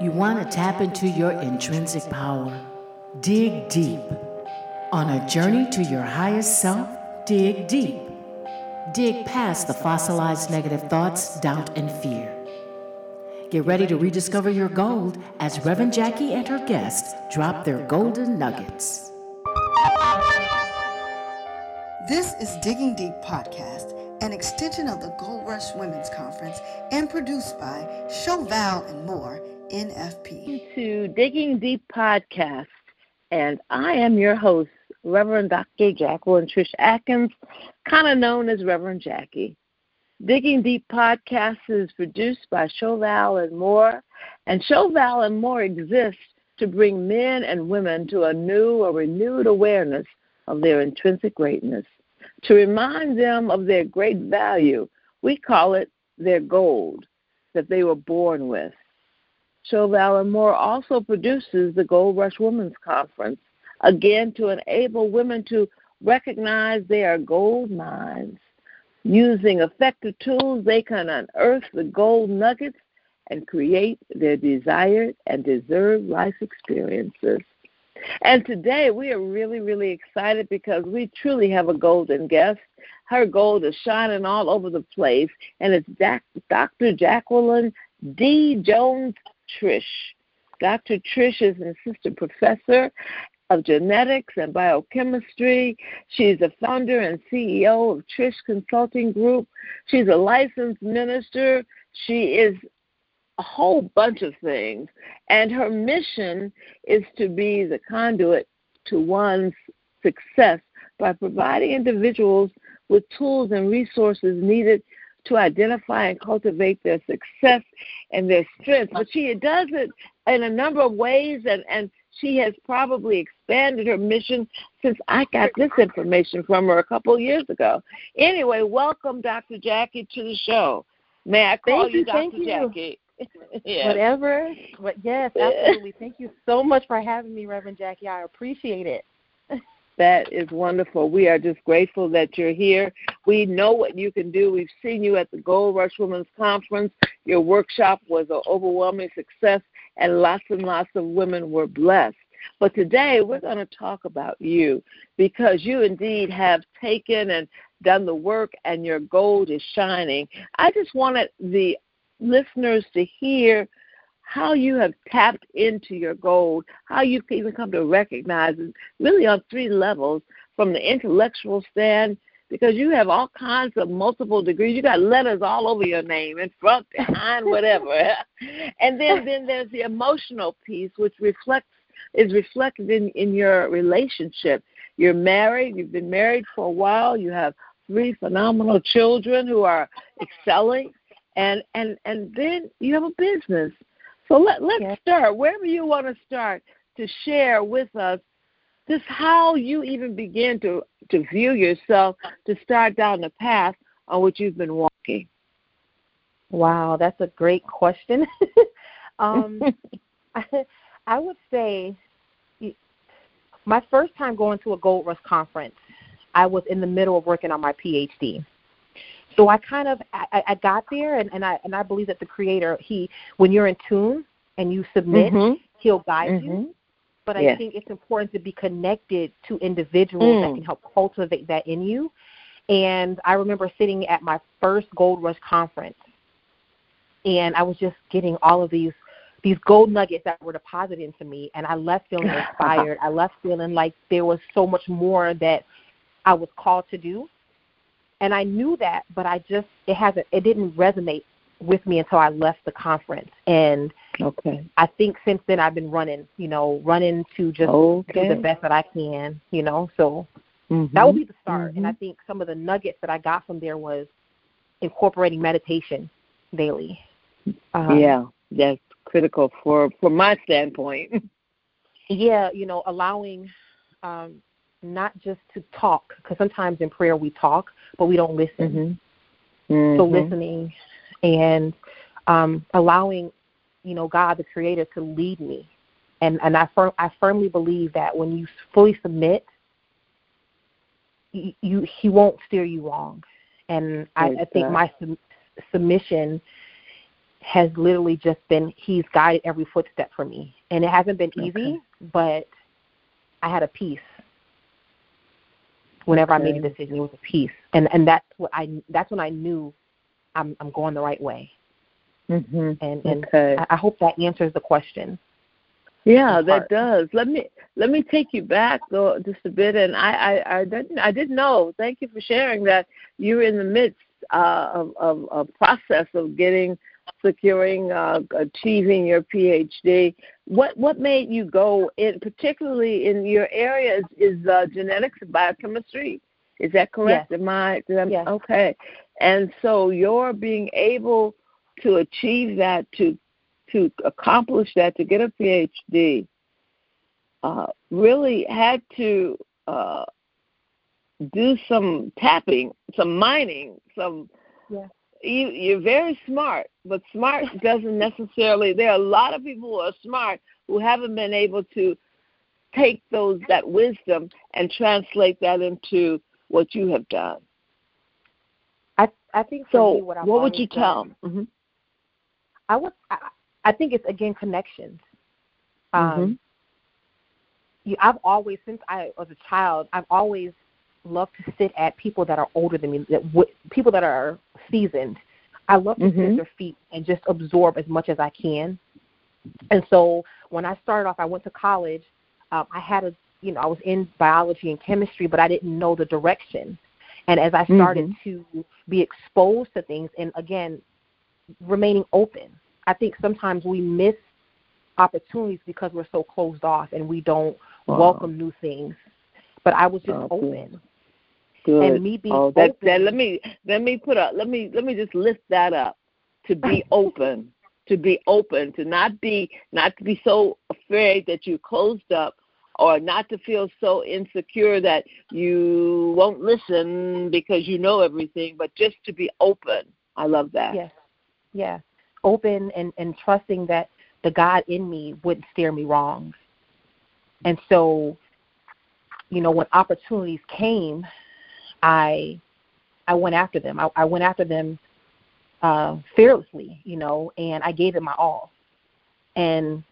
You want to tap into your intrinsic power. Dig deep. On a journey to your highest self, dig deep. Dig past the fossilized negative thoughts, doubt, and fear. Get ready to rediscover your gold as Reverend Jackie and her guests drop their golden nuggets. This is Digging Deep Podcast, an extension of the Gold Rush Women's Conference and produced by Chauvel and More, NFP. To Digging Deep Podcast, and I am your host, Reverend Dr. Jacqueline Trish Atkins, kind of known as Reverend Jackie. Digging Deep Podcast is produced by Chauvel and More, and Chauvel and More exists to bring men and women to a new or renewed awareness of their intrinsic greatness, to remind them of their great value. We call it their gold that they were born with. Chauvel and Moore also produces the Gold Rush Women's Conference, again to enable women to recognize their gold mines. Using effective tools, they can unearth the gold nuggets and create their desired and deserved life experiences. And today we are really, really excited because we truly have a golden guest. Her gold is shining all over the place, and it's Dr. Jacqueline D. Jones Trish. Dr. Trish is an assistant professor of genetics and biochemistry. She's the founder and CEO of Trish Consulting Group. She's a licensed minister. She is a whole bunch of things. And her mission is to be the conduit to one's success by providing individuals with tools and resources needed to identify and cultivate their success and their strength. But she does it in a number of ways, and, and she has probably expanded her mission since I got this information from her a couple of years ago. Anyway, welcome, Dr. Jackie, to the show. May I call thank you, Dr. You. Jackie? yes. Whatever. But yes, absolutely. Thank you so much for having me, Reverend Jackie. I appreciate it. That is wonderful. We are just grateful that you're here. We know what you can do. We've seen you at the Gold Rush Women's Conference. Your workshop was an overwhelming success, and lots and lots of women were blessed. But today we're going to talk about you because you indeed have taken and done the work, and your gold is shining. I just wanted the listeners to hear how you have tapped into your gold, how you can even come to recognize it really on three levels from the intellectual stand, because you have all kinds of multiple degrees. You got letters all over your name, in front, behind, whatever. and then, then there's the emotional piece, which reflects is reflected in, in your relationship. You're married, you've been married for a while, you have three phenomenal children who are excelling, and and and then you have a business so let, let's yes. start wherever you want to start to share with us just how you even begin to, to view yourself to start down the path on which you've been walking. Wow, that's a great question. um, I, I would say my first time going to a Gold Rush conference, I was in the middle of working on my PhD so I kind of I, I got there and, and I and I believe that the creator he when you're in tune and you submit, mm-hmm. he'll guide mm-hmm. you. But I think it's important to be connected to individuals mm. that can help cultivate that in you. And I remember sitting at my first Gold Rush conference and I was just getting all of these these gold nuggets that were deposited into me and I left feeling inspired. I left feeling like there was so much more that I was called to do and I knew that, but I just it hasn't it didn't resonate with me until I left the conference. And okay, I think since then I've been running, you know, running to just okay. do the best that I can, you know. So mm-hmm. that would be the start. Mm-hmm. And I mm-hmm. think some of the nuggets that I got from there was incorporating meditation daily. Um, yeah, that's critical for from my standpoint. yeah, you know, allowing um, not just to talk, because sometimes in prayer we talk, but we don't listen. Mm-hmm. Mm-hmm. So listening and um, allowing, you know, God, the Creator, to lead me, and and I firm I firmly believe that when you fully submit, you, you He won't steer you wrong, and I, I think my sub- submission has literally just been he's guided every footstep for me. And it hasn't been easy, Okay. but I had a peace. Whenever I made a decision, it was a peace. And and that's what I that's when I knew I'm I'm going the right way. hmm And and Okay. I, I hope that answers the question. Yeah, that does. Let me let me take you back though just a bit, and I I, I didn't I didn't know. Thank you for sharing that you're in the midst uh, of of a process of getting securing uh, achieving your PhD. What what made you go in particularly in your area is, is uh, genetics and biochemistry. Is that correct? Am I, Yes. okay? And so you're being able to achieve that to to accomplish that to get a PhD uh, really had to uh, do some tapping, some mining, some. Yeah. You, you're very smart, but smart doesn't necessarily. There are a lot of people who are smart who haven't been able to take those that wisdom and translate that into what you have done. I I think So, me, what, what would you done- tell? Mm-hmm. I would. I, I think it's again connections. Mm-hmm. Um, you, I've always, since I was a child, I've always loved to sit at people that are older than me, that w- people that are seasoned. I love to sit Mhm. at their feet and just absorb as much as I can. And so when I started off, I went to college. Um, I had a, you know, I was in biology and chemistry, but I didn't know the direction. And as I started to be exposed to things, and again, remaining open, I think sometimes we miss opportunities because we're so closed off and we don't Wow. welcome new things. But I was just Oh, open, Good. and me being oh, that, open. that let me let me put up let me let me just lift that up. To be open, to be open, to not be not to be so afraid that you closed up, or not to feel so insecure that you won't listen because you know everything, but just to be open. I love that. yes, yeah, open and and trusting that the God in me wouldn't steer me wrong. And so, you know, when opportunities came, I I went after them. I, I went after them uh, fearlessly, you know, and I gave it my all. And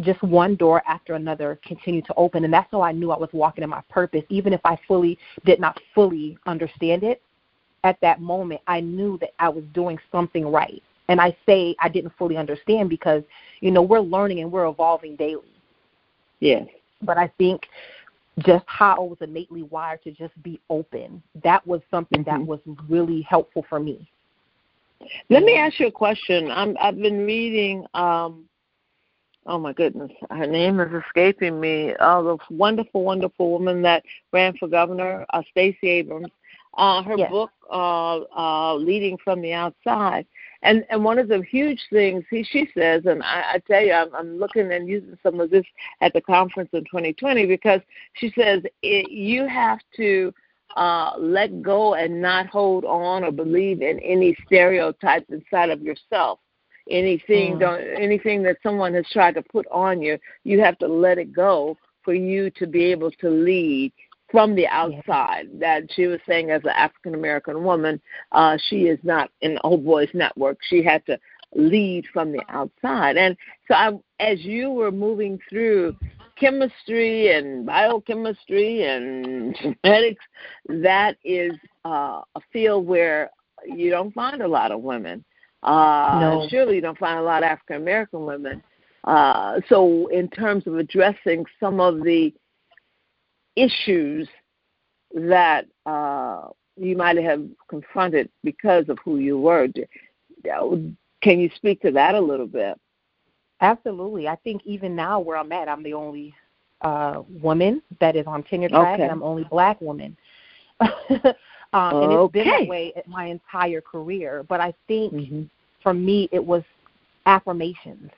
just one door after another continued to open, and that's how I knew I was walking in my purpose. Even if I fully did not fully understand it at that moment, I knew that I was doing something right. And I say I didn't fully understand because you know we're learning and we're evolving daily. Yes. But I think just how I was innately wired to just be open. That was something that Mhm. was really helpful for me. Let me ask you a question. I'm, I've been reading. Um, oh my goodness, her name is escaping me. Oh, the wonderful, wonderful woman that ran for governor, uh, Stacey Abrams. Uh, her Yes. book, uh, uh, "Leading from the Outside," and and one of the huge things he, she says, and I, I tell you, I'm, I'm looking and using some of this at the conference in 2020 because she says it, you have to uh, let go and not hold on or believe in any stereotypes inside of yourself. Anything, Mm. don't, anything that someone has tried to put on you, you have to let it go for you to be able to lead from the outside. That she was saying, as an African American woman, uh, she is not in Old Boys Network. She had to lead from the outside. And so, I, as you were moving through chemistry and biochemistry and genetics, that is uh, a field where you don't find a lot of women. Uh, No. Surely you don't find a lot of African American women. Uh, so, in terms of addressing some of the issues that uh, you might have confronted because of who you were, can you speak to that a little bit? Absolutely. I think even now where I'm at, I'm the only uh, woman that is on tenure track, Okay. and I'm the only black woman. um, And it's been Okay. that way at my entire career. But I think Mm-hmm. for me, it was affirmations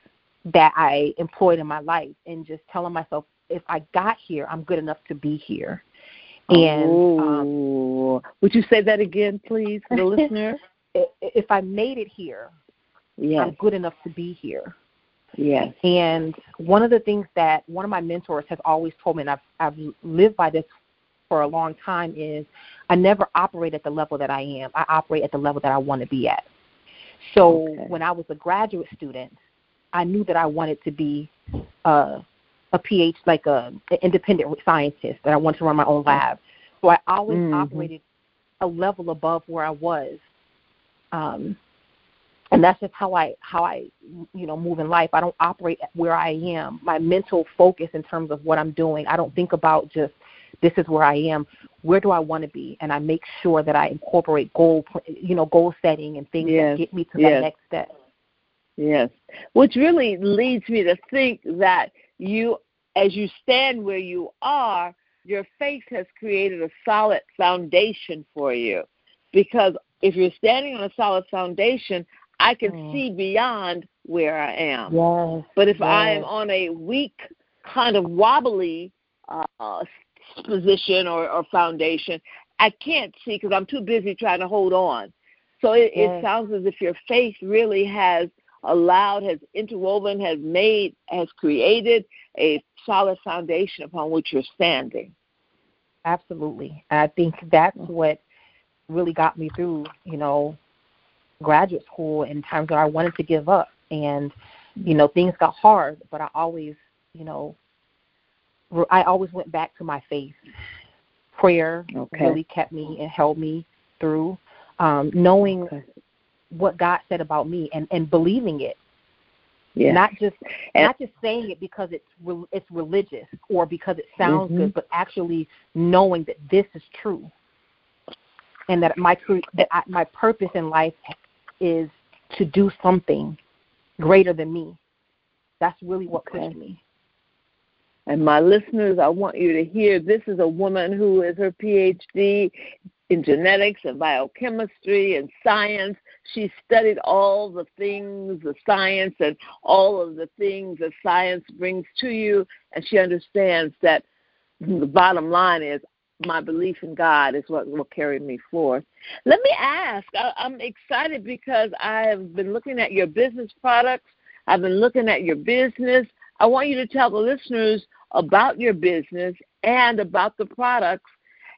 that I employed in my life, and just telling myself, if I got here, I'm good enough to be here. And um, oh, would you say that again, please, for the listener? if I made it here, Yes, I'm good enough to be here. yes. And one of the things that one of my mentors has always told me, and I've, I've lived by this for a long time, is I never operate at the level that I am. I operate at the level that I want to be at. So Okay. when I was a graduate student, I knew that I wanted to be uh, a PhD, like a an independent scientist, that I wanted to run my own lab. So I always Mhm. operated a level above where I was. Um, and that's just how I how I you know move in life. I don't operate where I am. My mental focus in terms of what I'm doing. I don't think about just this is where I am. Where do I want to be? And I make sure that I incorporate goal you know goal setting and things Yes, that get me to yes. that next step. Yes. Which really leads me to think that you, as you stand where you are, your faith has created a solid foundation for you. Because if you're standing on a solid foundation, I can Mm. see beyond where I am. Yes. But if I am on a weak, kind of wobbly uh, position or, or foundation, I can't see because I'm too busy trying to hold on. So it, it sounds as if your faith really has allowed, has interwoven, has made, has created a solid foundation upon which you're standing. Absolutely. I think that's what really got me through, you know, graduate school in times where I wanted to give up. And, you know, things got hard, but I always, you know, I always went back to my faith. Prayer Okay. really kept me and held me through. Um, knowing Okay. What God said about me and, and believing it. Yeah. Not just And- not just saying it because it's re- it's religious or because it sounds Mhm. good, but actually knowing that this is true, and that my that I, my purpose in life is to do something greater than me. That's really what Okay. pushed me. And my listeners, I want you to hear this is a woman who is her PhD in genetics and biochemistry and science. She studied all the things, the science, and all of the things that science brings to you. And she understands that the bottom line is my belief in God is what will carry me forth. Let me ask I, I'm excited because I have been looking at your business products, I've been looking at your business. I want you to tell the listeners about your business and about the products.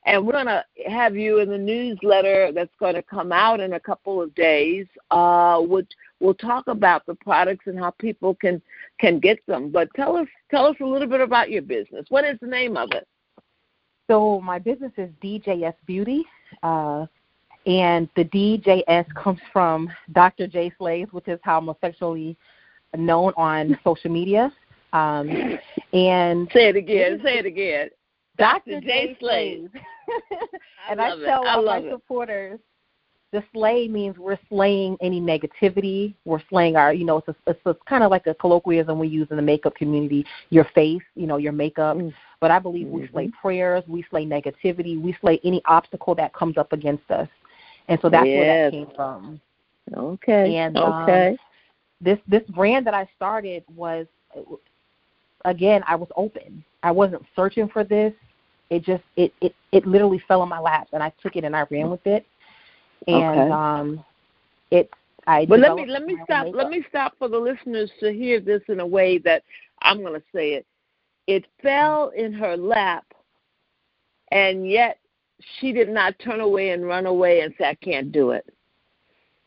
And we're going to have you in the newsletter that's going to come out in a couple of days. Uh, which we'll talk about the products and how people can can get them. But tell us tell us a little bit about your business. What is the name of it? So my business is DJS Beauty, uh, and the DJS comes from Dr. J Slays, which is how I'm affectionately known on social media. Um, and Say it again. Say it again. Dr. J. Slays. And I I, tell I all my it. supporters, the slay means we're slaying any negativity. We're slaying our, you know, it's, a, it's a, kind of like a colloquialism we use in the makeup community. Your face, you know, your makeup. Mm. But I believe we slay prayers, we slay negativity, we slay any obstacle that comes up against us. And so that's where that came from. Okay. And, um, okay. This this brand that I started was, again, I was open. I wasn't searching for this. It just it it it literally fell in my lap, and I took it and I ran with it. And Okay. um, it I. But let me let me stop makeup. let me stop for the listeners to hear this in a way that I'm going to say it. It fell in her lap, and yet she did not turn away and run away and say, "I can't do it."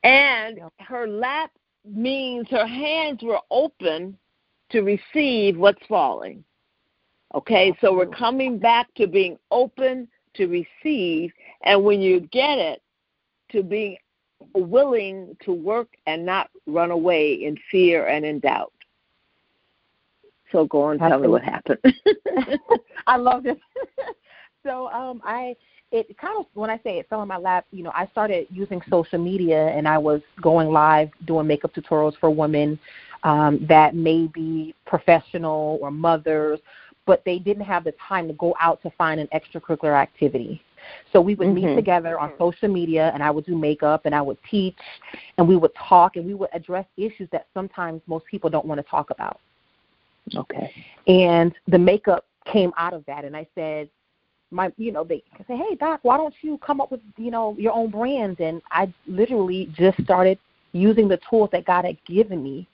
And her lap means her hands were open to receive what's falling. Okay, so we're coming back to being open to receive, and when you get it, to being willing to work and not run away in fear and in doubt. So go on, tell me what happened. I love this. so um I it kind of when I say it fell in my lap, you know, I started using social media and I was going live doing makeup tutorials for women um that may be professional or mothers, but they didn't have the time to go out to find an extracurricular activity. So we would meet Mhm. together on social media and I would do makeup and I would teach and we would talk and we would address issues that sometimes most people don't want to talk about okay. and the makeup came out of that and i said my you know they say hey doc why don't you come up with you know your own brand and i literally just started using the tools that god had given me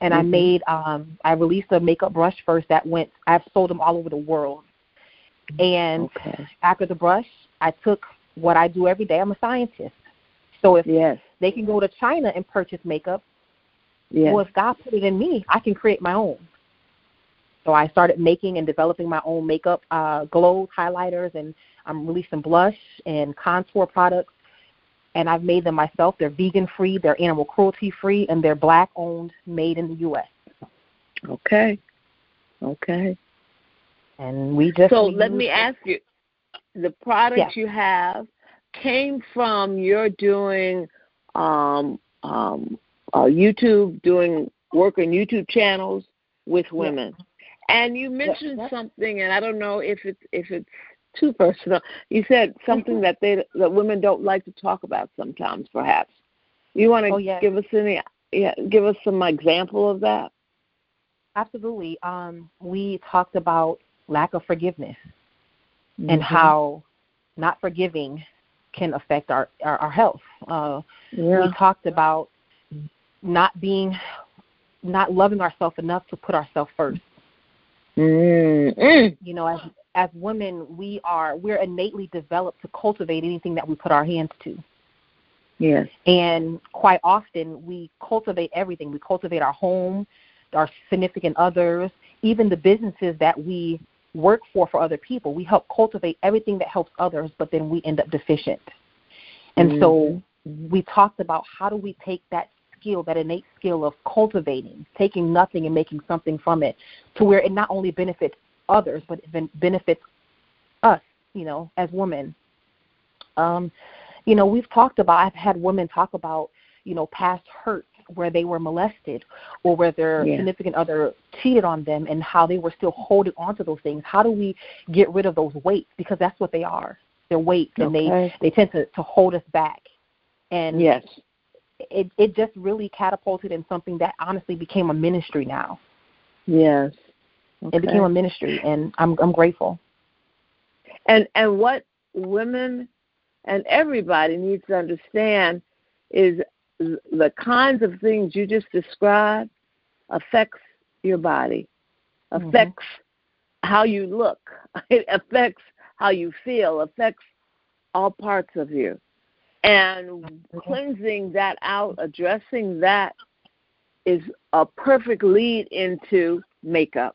and i Mhm. made um i released a makeup brush first that went i've sold them all over the world and Okay. after the brush i took what i do every day i'm a scientist So if yes. they can go to China and purchase makeup, yes. well, if God put it in me, I can create my own. So I started making and developing my own makeup uh, glows, highlighters, and I'm releasing blush and contour products. And I've made them myself. They're vegan free, they're animal cruelty free, and they're black owned, made in the U.S. Okay. Okay. And we just so let me it. ask you: the products Yes. you have came from your doing um, um, uh, YouTube, doing work on YouTube channels with women, and you mentioned Yes. something, and I don't know if it's if it's too personal. You said something Mm-hmm. that they that women don't like to talk about sometimes, perhaps. You want to Oh, yes. give us any? Yeah, give us some example of that. Absolutely. Um, we talked about lack of forgiveness Mm-hmm. and how not forgiving can affect our our, our health. Uh, yeah. We talked about not being, not loving ourselves enough to put ourselves first. Mm, mm. You know, as as women, we are we're innately developed to cultivate anything that we put our hands to. Yes. And quite often, we cultivate everything. We cultivate our home, our significant others, even the businesses that we work for for other people. We help cultivate everything that helps others, but then we end up deficient. And mm-hmm. so we talked about how do we take that skill, that innate skill of cultivating, taking nothing and making something from it, to where it not only benefits others, but it benefits us, you know, as women. Um, you know, we've talked about, I've had women talk about, you know, past hurts where they were molested or where their Yeah. significant other cheated on them and how they were still holding on to those things. How do we get rid of those weights? Because that's what they are. They're weights and they, they tend to, to hold us back. And Yes. it, it just really catapulted in something that honestly became a ministry now. Yes. It became a ministry and I'm I'm grateful. and and what women and everybody needs to understand is the kinds of things you just described affects your body, Mhm. affects how you look, it affects how you feel, affects all parts of you. And cleansing that out, addressing that is a perfect lead into makeup.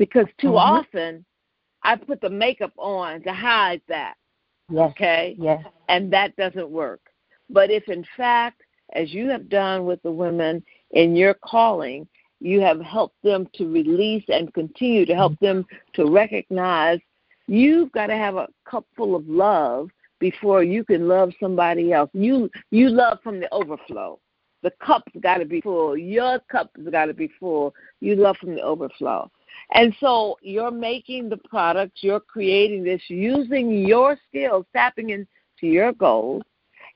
Because too Mhm. often I put the makeup on to hide that, Yes. okay? Yes. And that doesn't work. But if in fact, as you have done with the women in your calling, you have helped them to release and continue to help them to recognize you've got to have a cup full of love before you can love somebody else. You you love from the overflow. The cup's got to be full. Your cup's got to be full. You love from the overflow. And so you're making the products, you're creating this using your skills, tapping into your goals.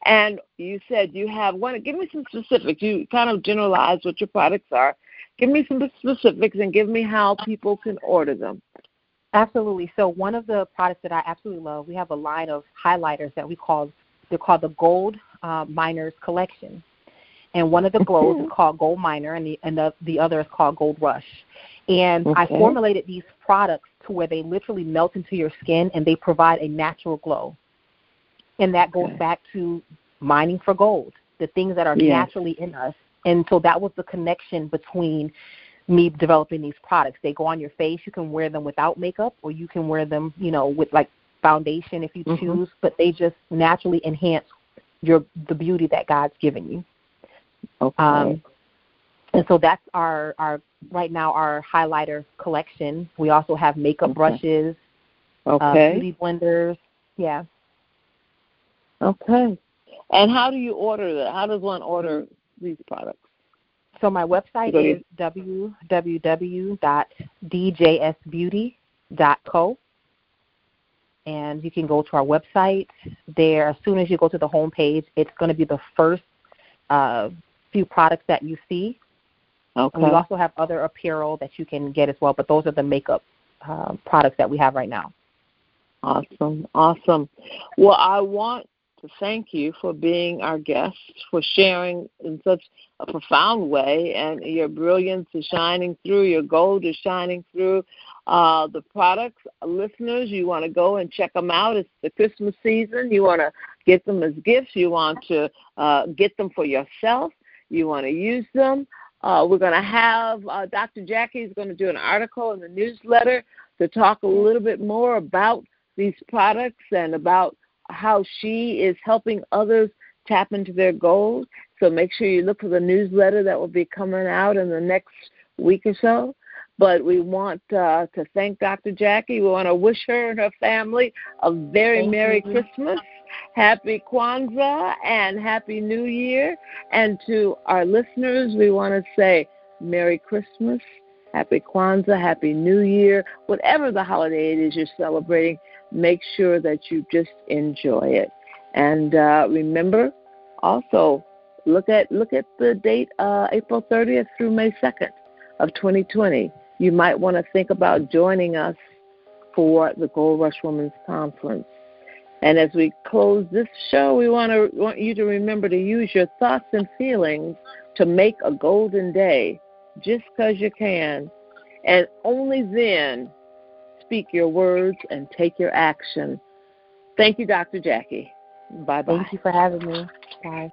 And you said you have one. Give me some specifics. You kind of generalized what your products are. Give me some specifics and give me how people can order them. Absolutely. So one of the products that I absolutely love, we have a line of highlighters that we call they're called the Gold uh, Miners Collection, and one of the glows is called Gold Miner, and the and the, the other is called Gold Rush. And I formulated these products to where they literally melt into your skin and they provide a natural glow, and that goes Okay. back to mining for gold, the things that are Yes. naturally in us. And so that was the connection between me developing these products. They go on your face. You can wear them without makeup, or you can wear them, you know, with like foundation if you Mhm. choose. But they just naturally enhance your the beauty that God's given you. Okay. Um, and so that's our our right now our highlighter collection. We also have makeup Okay. brushes, uh, okay. beauty blenders. Yeah. okay. And how do you order that? How does one order these products? So my website is www.djsbeauty.co. And you can go to our website. There, as soon as you go to the home page, it's going to be the first uh, few products that you see. Okay. And we also have other apparel that you can get as well, but those are the makeup uh, products that we have right now. Awesome, awesome. Well, I want to thank you for being our guest, for sharing in such a profound way, and your brilliance is shining through, your gold is shining through. Uh, the products, listeners, you want to go and check them out. It's the Christmas season. You want to get them as gifts. You want to uh, get them for yourself. You want to use them. Uh, we're going to have uh, Dr. Jackie is going to do an article in the newsletter to talk a little bit more about these products and about how she is helping others tap into their goals. So make sure you look for the newsletter that will be coming out in the next week or so. But we want uh, to thank Dr. Jackie. We want to wish her and her family a very thank Merry you. Christmas, Happy Kwanzaa, and Happy New Year. And to our listeners, we want to say Merry Christmas, Happy Kwanzaa, Happy New Year, whatever the holiday it is you're celebrating. Make sure that you just enjoy it. And uh, remember, also look at look at the date, uh, April 30th through May 2nd of 2020. You might want to think about joining us for the Gold Rush Women's Conference. And as we close this show, we want to want you to remember to use your thoughts and feelings to make a golden day, just because you can, and only then speak your words and take your action. Thank you, Dr. Jackie. Bye bye. Thank you for having me. Bye.